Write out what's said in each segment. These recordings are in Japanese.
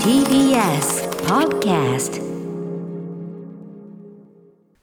TBS Podcast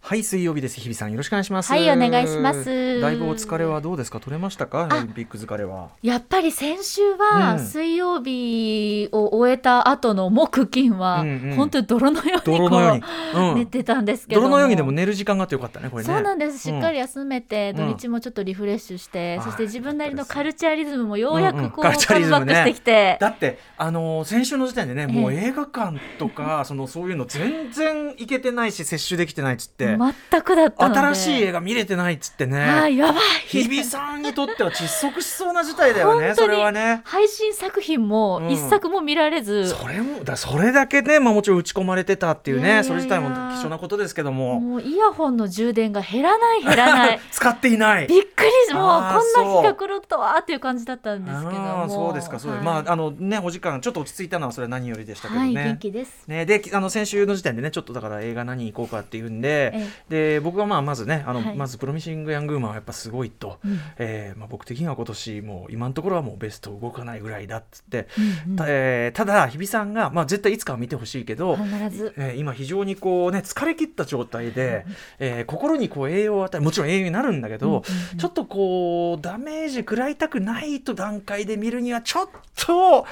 はい水曜日です。日比さんよろしくお願いします。はいお願いします。だいぶお疲れはどうですか？取れましたか？あオリンピック疲れは。やっぱり先週うん。は水曜日を終えた後の木金はうんうん。本当に泥のようにこ泥のように、う寝てたんですけども。泥のようにでも寝る時間があってよかったねこれね。そうなんです。しっかり休めて、うん。土日もちょっとリフレッシュして、うん。そして自分なりのカルチャーリズムもようやうんうん。くこう、カルチャーリズムね。カムバックしてきて。だってあのー先週の時点でねもうええ。映画館とかそのそういうの全然行けてないし摂取できてないっつって、全くだった新しい映画見れてないっつってね、あーやばい。日比さんにとっては窒息しそうな事態だよねそ本当に。れはね。配信作品もうん一作も見られず、それもだそれだけね、まあ、もちろん打ち込まれてたっていうねそれ自体も貴重なことですけども。もうイヤホンの充電が減らない減らない。使っていない。びっくりしもうこんな日が来るとはっていう感じだったんですけどあもーそうですかそうです、はい。まああのねお時間ちょっと落ち着いたのはそれは何よりでしたけどね、はい元気です。ね、であの先週の時点でねちょっとだから映画何行こうかっていうんで、えで僕はまあまずねあの、はい。まず「プロミシング・ヤング・ウーマン」はやっぱすごいと、うん。えーまあ、僕的には今年もう今のところはもうベスト動かないぐらいだっつって、うんうん。たえーただ日比さんが、まあ、絶対いつかは見てほしいけど、必ず。えー今非常にこうね疲れ切った状態で、えー心にこう栄養を与えもちろん栄養になるんだけど、うんうんうん。ちょっとこうダメージ食らいたくないと段階で見るにはちょっと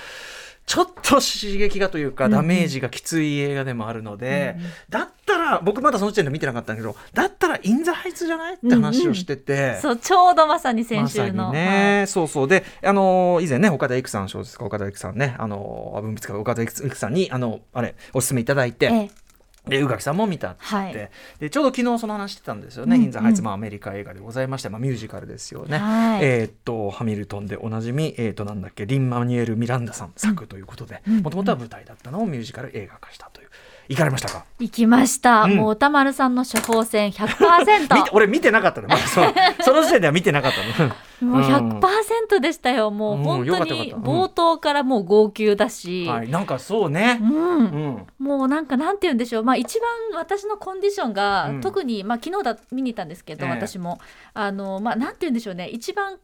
ちょっと刺激がというかうんうん。ダメージがきつい映画でもあるので、うんうん。だったら僕まだその時点で見てなかったんだけどだったらインザハイツじゃない？って話をしてて。そうちょうどまさに先週の、ね、そうそう。で、あの以前ね岡田育さん小説家岡田育さんねあの文筆家岡田育さんにあのあれお勧めいただいて、はいええで宇垣さんも見たって。はい。でちょうど昨日その話してたんですよね「うんイン・ザ・ハイツ」まあアメリカ映画でございまして、まあ、ミュージカルですよね。はい。えーっとハミルトンでおなじみ、えーっとなんだっけリン・マニュエル・ミランダさん作ということでうん。もともとは舞台だったのをミュージカル映画化したという。行かれましたか？行きました、うん。もう歌丸さんの処方箋 100%見て俺見てなかったの、まだそう。その時点では見てなかったの。もううん。100%でしたよ。もううん本当に冒頭からもう号泣だし、はい、なんかそうね。う。ん。うん。もうなんかなんて言うんでしょう、まあ、一番私のコンディションが、うん。特に、まあ、昨日だ見に行ったんですけど、ええ。私も。あの、まあ、なんて言うんでしょうね。一番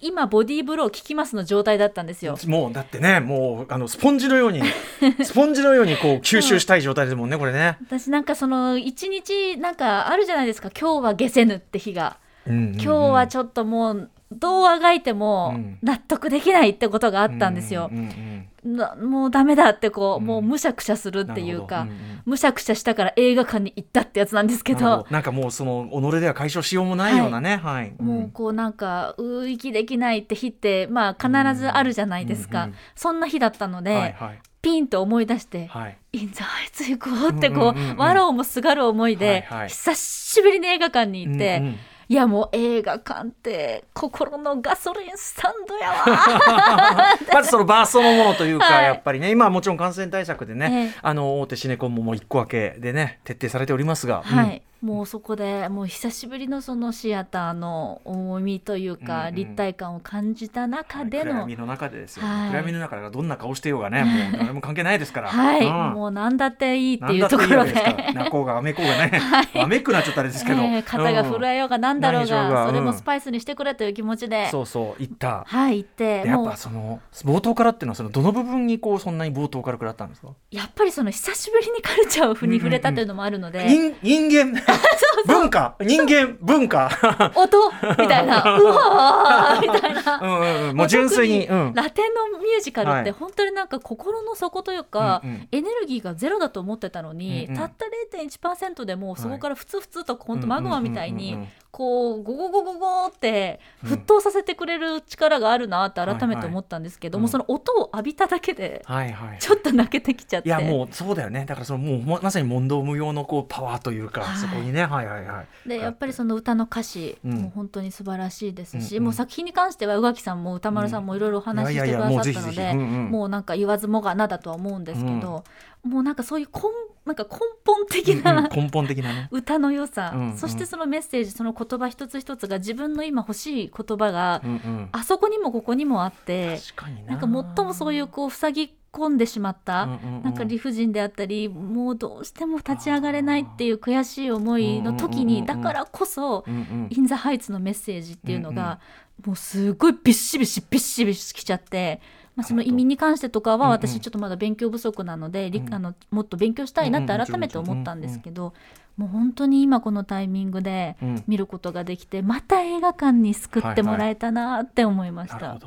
今ボディーブロー効きますの状態だったんですよ。もうだってねもうあのスポンジのように スポンジのようにこう吸収したい状態ですもんねこれね。私なんかその一日なんかあるじゃないですか今日は下せぬって日が今今日はちょっともうどうあがいてもうん。納得できないってことがあったんですよ。もうダメだってこう、うん。もうむしゃくしゃするっていうか、うんうん。むしゃくしゃしたから映画館に行ったってやつなんですけど。なんかもうその己では解消しようもないようなね。はい、もうこうなんかうー息できないって日ってまあ必ずあるじゃないですか、うんうんそんな日だったので、はいはい。ピンと思い出してはい「インザハイツ行こう」ってこう,、うんうんうんもすがる思いで、はいはい。久しぶりに映画館に行って、うんうんいやもう映画館って心のガソリンスタンドやわ。まずそのバーストのものというか、はい。やっぱりね今はもちろん感染対策でね、ええ。あの大手シネコンももう一個分けでね徹底されておりますが、はい、もうそこでもう久しぶりのそのシアターの重みというか、うんうん。立体感を感じた中での、暗闇の中でですよ、はい。暗闇の中からどんな顔してようがねもう 誰も関係ないですから。はい、うん。もう何だっていいっていうところで。泣こうがわめこうがね、わめくなっちゃったあれですけど、ええ肩が震えようがなんだろうがが、それうん。もスパイスにしてくれという気持ちで、そうそう行った。はい行って。でやっぱその冒頭からっていうのはそのどの部分にこうそんなに冒頭から食らったんですか？やっぱりその久しぶりにカルチャーをに触れたというのもあるので、人人間 so 文化。人間文化。音みたいな。うわーみたいな。うんうんうん。もう純粋に、うん、ラテンのミュージカルってはい。本当になんか心の底というか、うんうん。エネルギーがゼロだと思ってたのに、うんうんたった0.1%でもうそこからふつふつと本当はいマグマみたいにこうゴゴゴゴゴーってうん沸騰させてくれる力があるなって改めて思ったんですけども、はいはいその音を浴びただけではいはいちょっと泣けてきちゃって。いやもうそうだよねだからそのもうままさに問答無用のこうパワーというか、はいそこにねはいはいはいでやっぱりその歌の歌詞うん。も本当に素晴らしいですし、うんうん。もう作品に関しては宇垣さんも歌丸さんもいろいろお話ししてくださったのでもうなんか言わずもがなだとは思うんですけど、もうなんかそういう根なんか根本的うんうんな根本的なね。歌の良さ、うんうん。そしてそのメッセージその言葉一つ一つが自分の今欲しい言葉が、うんうん。あそこにもここにもあってな。んか最もそういうこう塞ぎ込んでしまった、うんうんうん。なんか理不尽であったりもうどうしても立ち上がれないっていう悔しい思いの時に、うんうん。うんうん。だからこそ、うんうん。イン・ザ・ハイツのメッセージっていうのが、もうすごいビッシビシビッシビシきちゃって。まあ、その移民に関してとかはうんうん。私ちょっとまだ勉強不足なので、りうんあのもっと勉強したいなってうんうん改めて思ったんですけど、もう本当に今このタイミングでうん。見ることができてまた映画館に救ってもらえたなって思いました。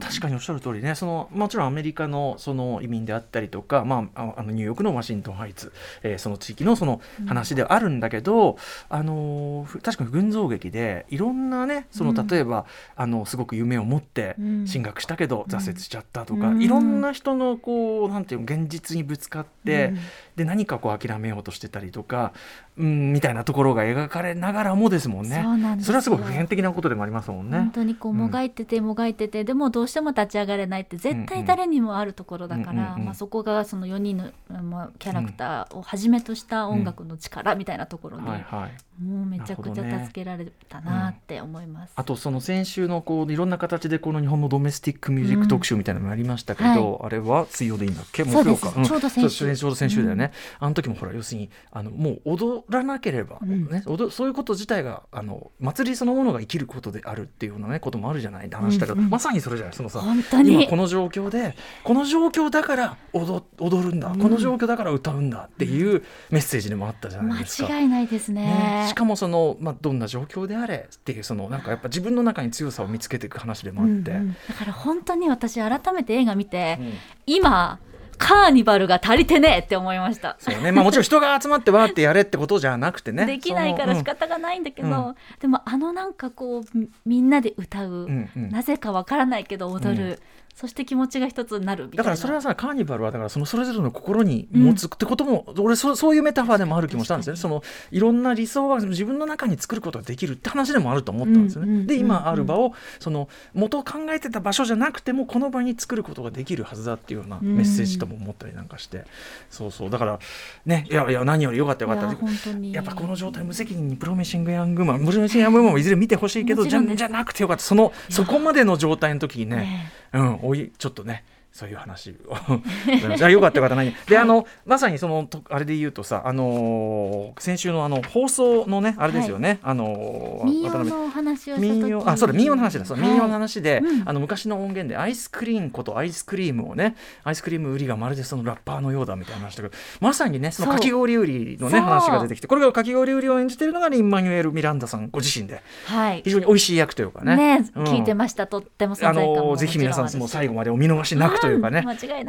確かにおっしゃる通りね。そのもちろんアメリカのその移民であったりとか、まあ、ああのニューヨークのワシントンハイツ、えーその地域のその話ではあるんだけど、あのーふ確かに群像劇でいろんなねそのうん。例えば、あのすごく夢を持ってうん。進学したけど挫折しちゃったとか、うん。いろんな人のこうなんていうの現実にぶつかって、うん。で何かこう諦めようとしてたりとか、うん、みたいなところが描かれながらもですもんね。そうなんですよ。それはすごく普遍的なことでもありますもんね。本当にこううんもがいててもがいてて、でもどうしても立ち上がれないって絶対誰にもあるところだから、うんうんうんまあ、そこがその4人の、まあ、キャラクターをはじめとした音楽の力みたいなところに、はいはい。もうめちゃくちゃ助けられたなって思います。あとその先週のこういろんな形でこの日本のドメスティックミュージック特集みたいなのもありましたけど、あれは水曜でいいんだっけ？木曜か、んちょうど先週。そうちょうど先週だよね、あの時もほら要するにあのもう踊らなければ、うん。ね踊そういうこと自体があの祭りそのものが生きることであるっていうようなねこともあるじゃないって話したけど、うんうん。まさにそれじゃないそのさ今この状況でこの状況だから踊踊るんだ、うん。この状況だから歌うんだっていうメッセージでもあったじゃないですか。間違いないですね。ね、しかもその、まあ、どんな状況であれっていうそのなんかやっぱ自分の中に強さを見つけていく話でもあって、うんうん。だから本当に私改めて映画見て、うん。今カーニバルが足りてねえって思いました。そうね。まあ、もちろん人が集まってわーってやれってことじゃなくてね。できないから仕方がないんだけど、でもあのなんかこうみみんなで歌う、うんうん。なぜかわからないけど踊る、そして気持ちが一つになるみたいな。だからそれはさカーニバルはだからそのそれぞれの心に持つってことも、俺そそういうメタファーでもある気もしたんですよね。そのいろんな理想は自分の中に作ることができるって話でもあると思ったんですよね。うんうんで今ある場をその元を考えてた場所じゃなくてもこの場に作ることができるはずだっていうようなメッセージとも思ったりなんかして、そうそう。だからねいやいや何よりよかったよ。かった。いやっぱこの状態無責任にプロミッシング・ヤングマンプロミッシング・ヤングマンもいずれ見てほしいけどじゃじゃなくてよかった。そのそこまでの状態の時にねねうんおいちょっとね。そういう話を。じゃあよかったよかった。何？で、あのまさにそのとあれで言うとさあのー先週のあの放送のねあれですよね、あのー民謡のお話を民謡あそうだ民謡の話だ。そう、はい。民謡の話で、うんあの昔の音源でアイスクリーンことアイスクリームをねアイスクリーム売りがまるでそのラッパーのようだみたいな話だけどまさにねそのかき氷売りのね話が出てきてこれがかき氷売りを演じてるのがリンマニュエル・ミランダさんご自身で。はい。非常に美味しい役というかね。ねうん。聞いてました。とっても存あ在感ものぜひ皆さんもう最後までお見逃しなくというかね、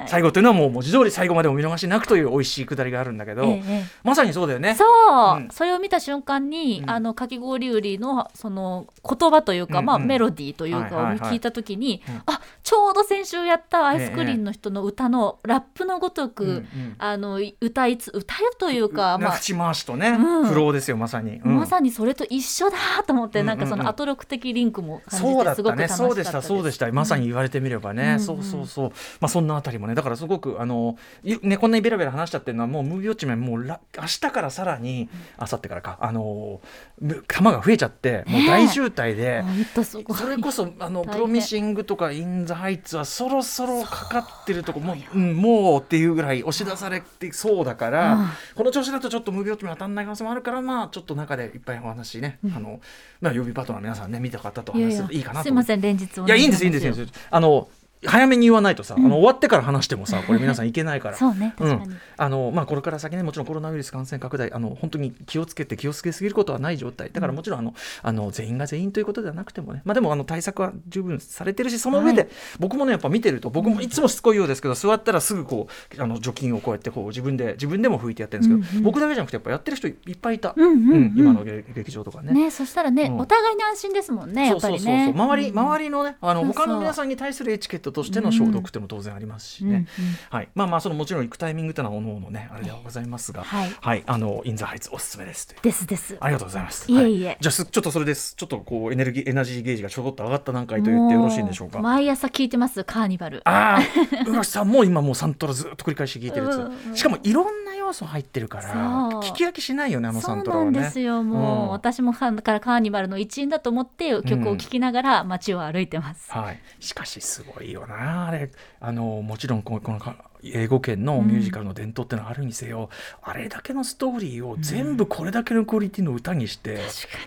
最後というのはもう文字通り最後までお見逃しなくという美味しいくだりがあるんだけど、ええええ。まさにそうだよね。そう、うん。それを見た瞬間に、うん。あのかき氷売りのその言葉というか、うんうん。まあ、メロディーというかをはいはいはい。聞いた時に、うん。あちょうど先週やったアイスクリーンの人の歌のラップのごとく、うんうん。あの歌いつ歌うというか、まあ、口回しとね、うん。フローですよまさに。うん。まさにそれと一緒だと思って、うんうんうん。なんかそのアトロク的リンクも感じそうだてすったね、ごく楽しかったそうでした、そうでした、まさに言われてみればね、うん。そうそうそう、まあ、そんなあたりもね、だからすごく、あの、いね、こんなにベラベラ話しちゃってるのは、もうムービーウォッチメン、もうら、明日からさらに、明後日からか、あの、む玉が増えちゃって、もう大渋滞で。それこそあのプロミッシングとかイン・ザ・ハイツはそろそろかかってるとこもう,、うん、もうっていうぐらい押し出されてそうだから、うん。この調子だとちょっと無病気に当たんない可能性もあるからまあちょっと中でいっぱいお話ね、あのまあ予備パートナーの皆さんね見た方と話すいいかなと。すいません連日おいやいいんですいいん願ですいいんです。あの早めに言わないとさ、あの終わってから話してもさ これ皆さんいけないから。そうねうん。あのまあ、これから先ねもちろんコロナウイルス感染拡大あの本当に気をつけて気をつけすぎることはない状態。だからもちろんあの、あの全員が全員ということではなくてもね、まあ、でもあの対策は十分されてるしその上で、は僕もねやっぱ見てると僕もいつもしつこいようですけど座ったらすぐこうあの除菌をこうやってこう自分で自分でも拭いてやってるんですけど、うんうん。僕だけじゃなくてやっぱやってる人いっぱいいた、うんうんうん。今の劇劇場とかね。ねそしたらね、うん。お互いに安心ですもんねやっぱりね。そうそうそうそう。周り、うん。周りのねあの他の皆さんに対するエチケットとしての消毒っていうのも当然ありますしね、はい、まあまあそのもちろん行くタイミングっていうのはおのおのねあれではございますが、はい。あのインザハイツおすすめです。ですです。ありがとうございます。いえいえ。はじゃあすちょっとそれです。ちょっとこうエネルギーエナジーゲージがちょこっと上がった段階と言ってよろしいんでしょうか？も毎朝聞いてます。カーニバル。ああ、宇垣さんも今もうサントラずっと繰り返し聞いてるやうんつ。しかもいろんな要素入ってるからそう。聞き飽きしないよねあのサそうなントラはね。んですよもう、うん。私もだからカーニバルの一員だと思って曲を聴きながら街を歩いてます、はい、しかしすごいよな。あれあのもちろんこのこのか英語圏のミュージカルの伝統ってのはあるにせよ、あれだけのストーリーを全部これだけのクオリティの歌にして、確か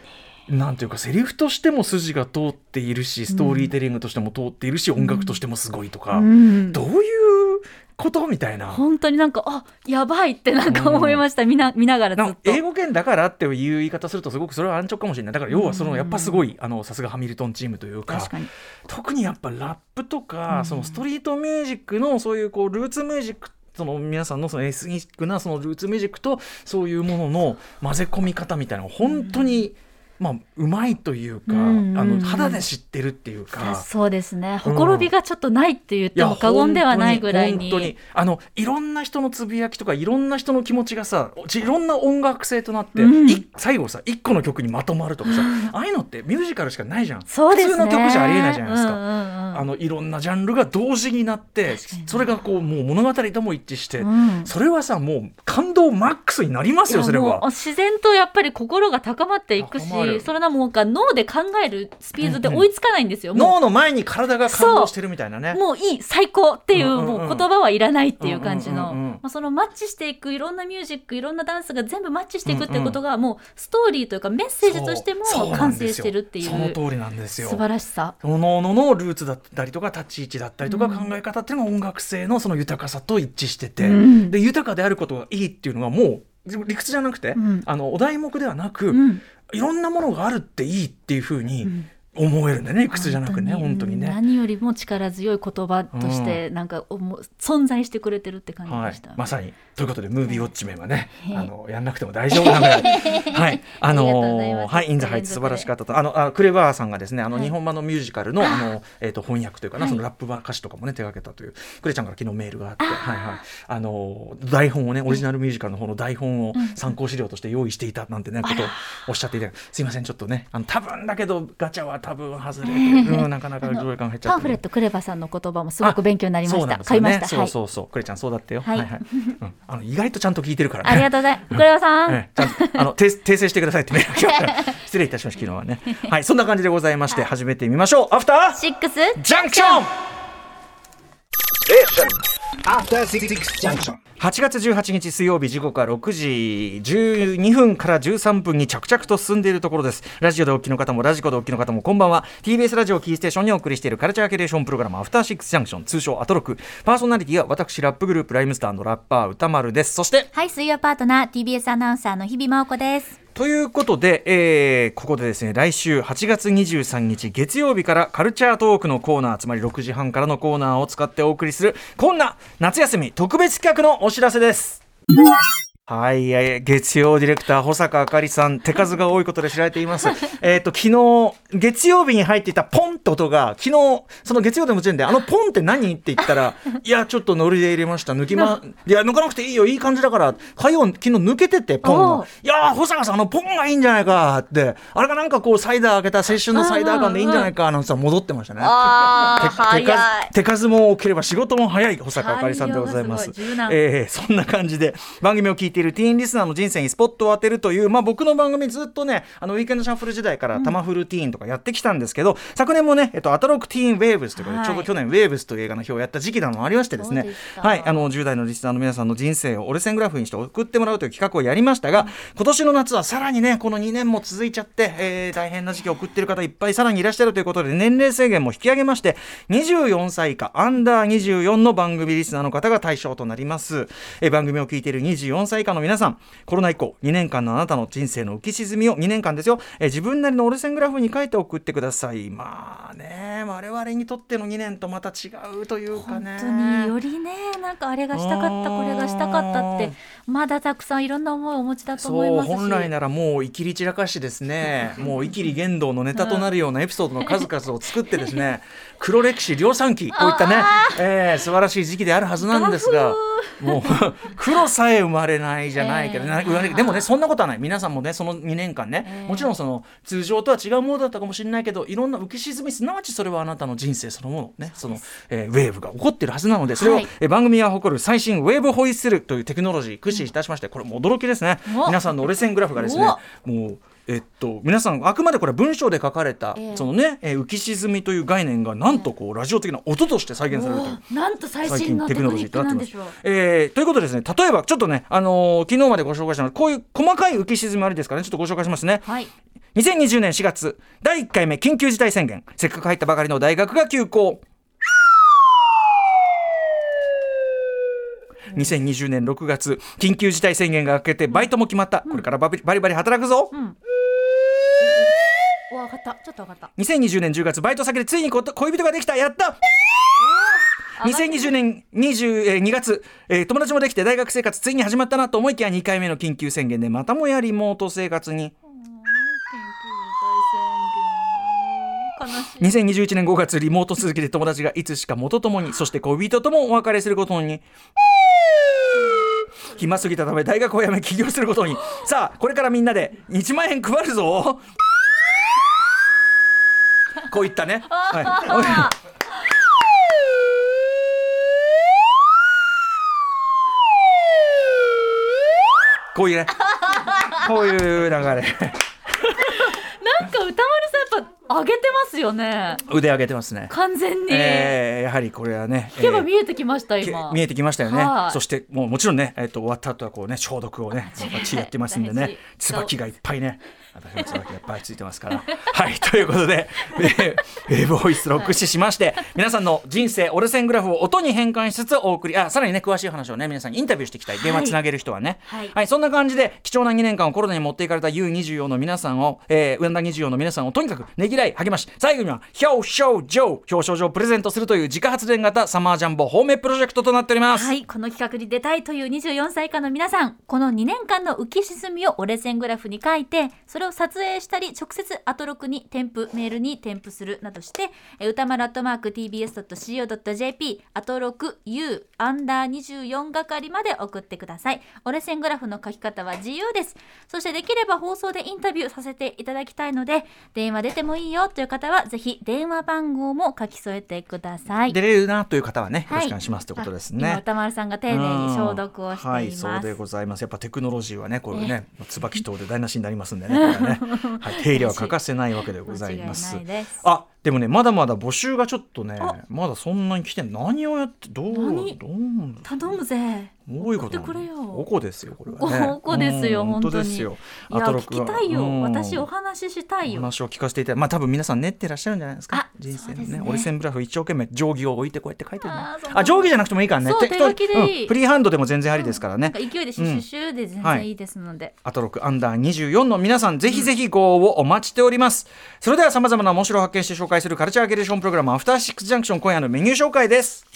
なんていうかセリフとしても筋が通っているしストーリーテリングとしても通っているし、音楽としてもすごいとか、うん。どういうことみたいな。本当になんかあやばいってなんか思いました、見な見ながらずなんかっと英語圏だからっていう言い方するとすごくそれは安直かもしれない。だから要はそのやっぱすごいあのさすがハミルトンチームというか確かに。特にやっぱラップとか、うん。そのストリートミュージックのそういうこうルーツミュージックその皆さんのそのエスニックなそのルーツミュージックとそういうものの混ぜ込み方みたいな本当に、まあうまいというか、うんあの肌で知ってるっていうか。そうですね。ほころびがちょっとないって言っても過言ではないぐらいに。本当にあのいろんな人のつぶやきとかいろんな人の気持ちがさいろんな音楽性となって、うん。い最後さ一個の曲にまとまるとかさ、ああいうのってミュージカルしかないじゃん。ね。普通の曲じゃありえないじゃないですか。うんうんうん。あのいろんなジャンルが同時になってそれがこうもう物語とも一致して、うん。それはさもう感動マックスになりますよそれは。自然とやっぱり心が高まっていくしそれなもんか脳で考えるスピードって追いつかないんですよ、も脳の前に体が感動してるみたいなね。う。もういい最高っていう,、うんうんうんもう言葉はいらないっていう感じの、うんうんうんうんまあ、そのマッチしていくいろんなミュージックいろんなダンスが全部マッチしていくってことが、もうストーリーというかメッセージとしても完成してるっていう。その通りなんですよ。素晴らしさ。おのおののルーツだったりとか立ち位置だったりとか考え方っていうのが音楽性のその豊かさと一致してて、うん。で豊かであることがいいっていうのがもう理屈じゃなくて、うん。あのお題目ではなく、うんいろんなものがあるっていいっていうふうに思えるんだよね理屈じゃなくね本当にね。何よりも力強い言葉としてなんかおも存在してくれてるって感じはいでした、、まさに。ということでムービーウォッチメンはね、はいあのやんなくても大丈夫なぐらいはい。あのはいインザハイツ素晴らしかったと。あのあクレバーさんがですねあの、はい。日本版のミュージカルのあのえっ、と翻訳というかな、そのラップ版歌詞とかもね手掛けたというクレちゃんから昨日メールがあってはいはい。あの台本をねオリジナルミュージカルの方の台本を参考資料として用意していたなんてね、ことをおっしゃっていてすいませんちょっとねあの多分だけどガチャは多分外れて、うん、なかなか上映感減っちゃってパンフレットクレバさんの言葉もすごく勉強になりました。買いました。そうはい。そうそう、クレちゃんそうだったよ。はいうんあの意外とちゃんと聞いてるからね。ありがとうございます。クレバさん。ええちゃんとあの訂訂正してくださいってメールが来ました失礼いたしました昨日はね。はい、そんな感じでございまして始めてみましょう。アフターシックスジャンクション。Junction. 8月18日水曜日時刻は6時12分から13分に着々と進んでいるところです。ラジオでお聞きの方もラジコでお聞きの方もこんばんは。TBS ラジオキーステーションにお送りしているカルチャーキュレーションプログラムアフターシックスジャンクション通称アトロク。パーソナリティは私ラップグループライムスターのラッパー歌丸です。そしてはい、水曜パートナー TBS アナウンサーの日々真央子です。ということで、えーここでですね来週8月23日月曜日からカルチャートークのコーナーつまり6時半からのコーナーを使ってお送りするこんな夏休み特別企画のお知らせです。はい、えー月曜ディレクター保坂あかりさん手数が多いことで知られています。えっと昨日月曜日に入っていたポンって音が昨日その月曜でも時点であのポンって何？って言ったら いやちょっとノリで入れました。抜きまいや抜かなくていいよいい感じだから火曜昨日抜けててポンいやー保坂さんあのポンがいいんじゃないかって。あれがなんかこうサイダー開けた青春のサイダー感でいいんじゃないかなんてさ戻ってましたね。あ手手数手数も多ければ仕事も早い保坂あかりさんでございます。えーそんな感じで番組を聞いているティーンリスナーの人生にスポットを当てるという、まあ、僕の番組ずっとねあのウィークエンドシャッフル時代からタマフルティーンとかやってきたんですけど、昨年もね、えっと、アトロクティーンウェーブスということで、はい。ちょうど去年ウェーブスという映画の評をやった時期なのもありましてですねはい。あの10代のリスナーの皆さんの人生を折れ線グラフにして送ってもらうという企画をやりましたが、今年の夏はさらにねこの2年も続いちゃって、えー大変な時期を送っている方いっぱいさらにいらっしゃるということで年齢制限も引き上げまして24歳以下アンダー24の番組リスナーの方が対象となります、えー番組を聞いている24歳以下の皆さんコロナ以降2年間のあなたの人生の浮き沈みを2年間ですよ、えー自分なりの折れ線グラフに書いて送ってください。まあね我々にとっての2年とまた違うというかね。本当によりねなんかあれがしたかったこれがしたかったってまだたくさんいろんな思いをお持ちだと思いますし。本来ならもういきり散らかしですね。もういきり言動のネタとなるようなエピソードの数々を作ってですね黒歴史量産期こういったね、えー素晴らしい時期であるはずなんですがもう 黒さえ生まれないじゃないけど、えな生まれでもねそんなことはない。皆さんもねその2年間ね、ええもちろんその通常とは違うものだったかもしれないけどいろんな浮き沈みすなわちそれはあなたの人生そのものね。その、えーウェーブが起こってるはずなのでそれを、はい。えー番組が誇る最新ウェーブホイッスルというテクノロジー駆使いたしましてこれも驚きですね。お。皆さんの折れ線グラフがですねもうえっと、皆さんあくまでこれは文章で書かれた、ええ。そのね、えー浮き沈みという概念がなんとこうラジオ的な音として再現されるという。おなんと最最新の近テクノロジーとなってます。えーということでですね。例えばちょっとね、あのー昨日までご紹介したのこういう細かい浮き沈みありですからね。ちょっとご紹介しますね。はい。2020年4月第1回目緊急事態宣言。せっかく入ったばかりの大学が休校。2020年6月緊急事態宣言が明けてバイトも決まった、これからバリバリ働くぞ、お分かった。ちょっと分かった。2020年10月バイト先でついにこと恋人ができた。やった！2020年22月、えー友達もできて大学生活ついに始まったなと思いきや2回目の緊急宣言でまたもやリモート生活に。緊急事態宣言。悲しい。2021年5月リモート続きで友達がいつしか元ともにそして恋人ともお別れすることに。暇すぎたため大学を辞め起業することに。さあこれからみんなで1万円配るぞこういったね、はい、こういうね。こういう流れなんか歌丸さんやっぱ上げてますよね。腕上げてますね。完全に、えーやはりこれはね、聞けばえー見えてきましたけ今見えてきましたよね、はい。そしてもうもちろんね、えっと終わった後はこうね消毒をねバッチリやってますんでね。椿がいっぱいね私の椿がいっぱいついてますから。はいということで、えブボイスロ駆使しまして皆さんの人生折れ線グラフを音に変換しつつお送りあさらにね詳しい話をね皆さんにインタビューしていきたい。電話つなげる人はね。はい。そんな感じで貴重な2年間をコロナに持っていかれた U24 の皆さんを、えー、上田24の皆さんをとにかくねぎらい励まし最後には表彰状表彰状をプレゼントするという自家発電型サマージャンボホーメプロジェクトとなっております、はい、この企画に出たいという24歳以下の皆さん、この2年間の浮き沈みを折れ線グラフに書いて、それを撮影したり、直接アトロクに添付、メールに添付するなどして、歌丸アットマーク tbs.co.jp、アトロク U アンダー24係まで送ってください。折れ線グラフの書き方は自由です。そしてできれば放送でインタビューさせていただきたいので、電話出てもいいよという方は、ぜひ電話番号も書き添えてください。出れるなという方はね、よろはいしくお願いしますということですね。歌丸さんが丁寧に消毒をしています。うんはい、そうでございます。やっぱテクノロジーはね、こういうね、椿等で台無しになりますんでね、ね、はい、手入れは欠かせないわけでございます。あ、でもね、まだまだ募集がちょっとね、まだそんなに来て何をやってどう何？どう頼むぜ。どういうことおこですよこれはね。おこですようん本当にですよ。いやアトロクは聞きたいよ。うん私お話ししたいよ。お話を聞かせていただまあ多分皆さん練ってらっしゃるんじゃないですかあ。人生のねね。折れ線グラフ一生懸命定規を置いてこうやって書いてるねあ定規じゃなくてもいいからね。手書きでいいうんフリーハンドでも全然ありですからね。勢いでシュシュシュで全然いいですので。アトロクアンダー24の皆さん、ぜひぜひご応募お待ちしております。それでは様々な面白を発見して紹介するカルチャーキュレーションプログラム、アフターシックスジャンクション今夜のメニュー紹介です。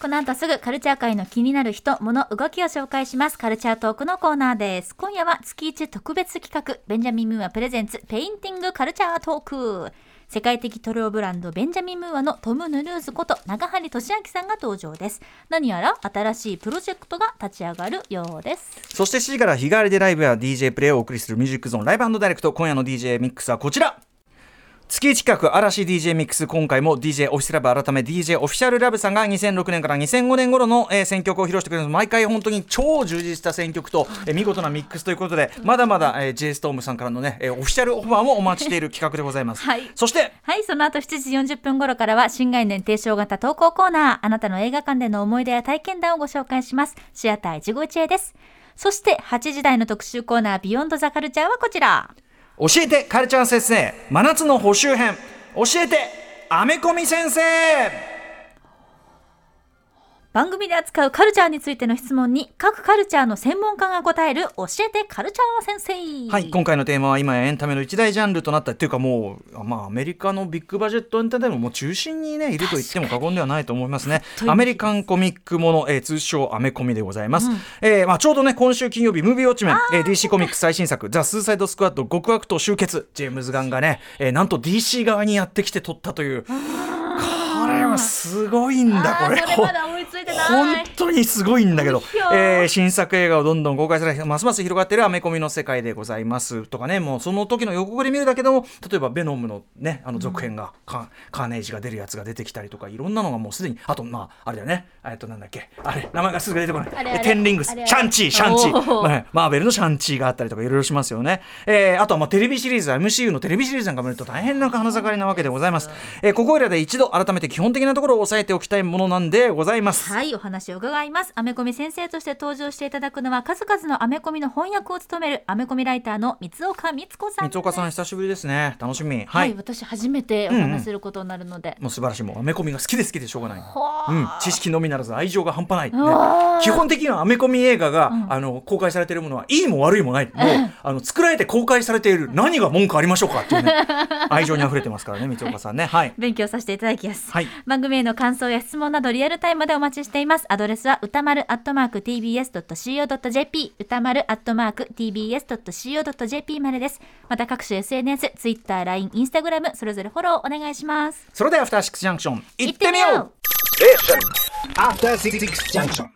この後すぐカルチャー界の気になる人、物、動きを紹介します。カルチャートークのコーナーです。今夜は月一特別企画、ベンジャミン・ムーア presents、ペインティングカルチャートーク。世界的塗料ブランドベンジャミン・ムーアのトム・ヌルーズこと長張俊明さんが登場です。何やら新しいプロジェクトが立ち上がるようです。そして7時から日替わりでライブや DJ プレイをお送りするミュージックゾーンライブダイレクト。今夜の DJ ミックスはこちら。月1企画嵐 DJ ミックス今回も DJ オフィスラブ改め DJ オフィシャルラブさんが2006年から2005年頃の、えー選曲を披露してくれる毎回本当に超充実した選曲と、えー見事なミックスということでまだまだ、えー、J ストームさんからのね、えーオフィシャルオファーもお待ちしている企画でございます、はいそしてはい、その後7時40分頃からは新概念提唱型投稿コーナー、あなたの映画館での思い出や体験談をご紹介します。シアター一期一会です。そして8時台の特集コーナー、ビヨンドザカルチャーはこちら。教えてカルチャー先生。真夏の補習編。教えてアメコミ先生。番組で扱うカルチャーについての質問に各カルチャーの専門家が答える教えてカルチャー先生。はい、今回のテーマは今やエンタメの一大ジャンルとなったっていうかもう、まあ、アメリカのビッグバジェットエンターテインメントも中心にねいると言っても過言ではないと思いますね。に。アメリカンコミックもの、えー通称アメコミでございます、えーまあ、ちょうどね今週金曜日ムービーウォッチメン、えー DC コミックス最新作「ザ・スーサイド・スクワット極悪党集結」ジェームズ・ガンがね、えーなんと DC 側にやってきて撮ったという。これはすごいんだこれ本当にすごいんだけどえー新作映画をどんどん公開されますます広がっているアメコミの世界でございますとかねもうその時の予告で見るだけでも例えばベノムのねあの続編が、カカーネージが出るやつが出てきたりとかいろんなのがもうすでにあとまああれだよね。えっとなんだっけ。あれ名前がすぐ出てこない。テンリングスシャンチーシャンチおー。ー、はいマー。ベルのシャンチーがあったりとかいろいろしますよね、えーあとはまあテレビシリーズ MCU のテレビシリーズなんか見ると大変な花盛りなわけでございます、えーここいらで一度改めて企基本的なところを押さえておきたいものなんでございます。はい、お話を伺います。アメコミ先生として登場していただくのは、数々のアメコミの翻訳を務めるアメコミライターの三岡光子さん。三岡さん久しぶりですね。楽しみ。は、はい。い。私初めてお話しすることになるので。もう素晴らしい。もうアメコミが好きで好きでしょうがない。はあ。うん、知識のみならず愛情が半端ない、ね。基本的にはアメコミ映画が、あの公開されているものはいいも悪いもない、もうあの作られて公開されている何が文句ありましょうかっていうね。愛情に溢れてますからね三岡さんね。はい。勉強させていただきます、はい。番組への感想や質問などリアルタイムでお待ちしています。アドレスは歌丸アットマーク tbs.co.jp 歌丸アットマーク tbs.co.jp までです。また各種 SNS、Twitter、LINE、Instagram それぞれフォローお願いします。それではアフターシックスジャンクション行ってみよう。After Six Junction.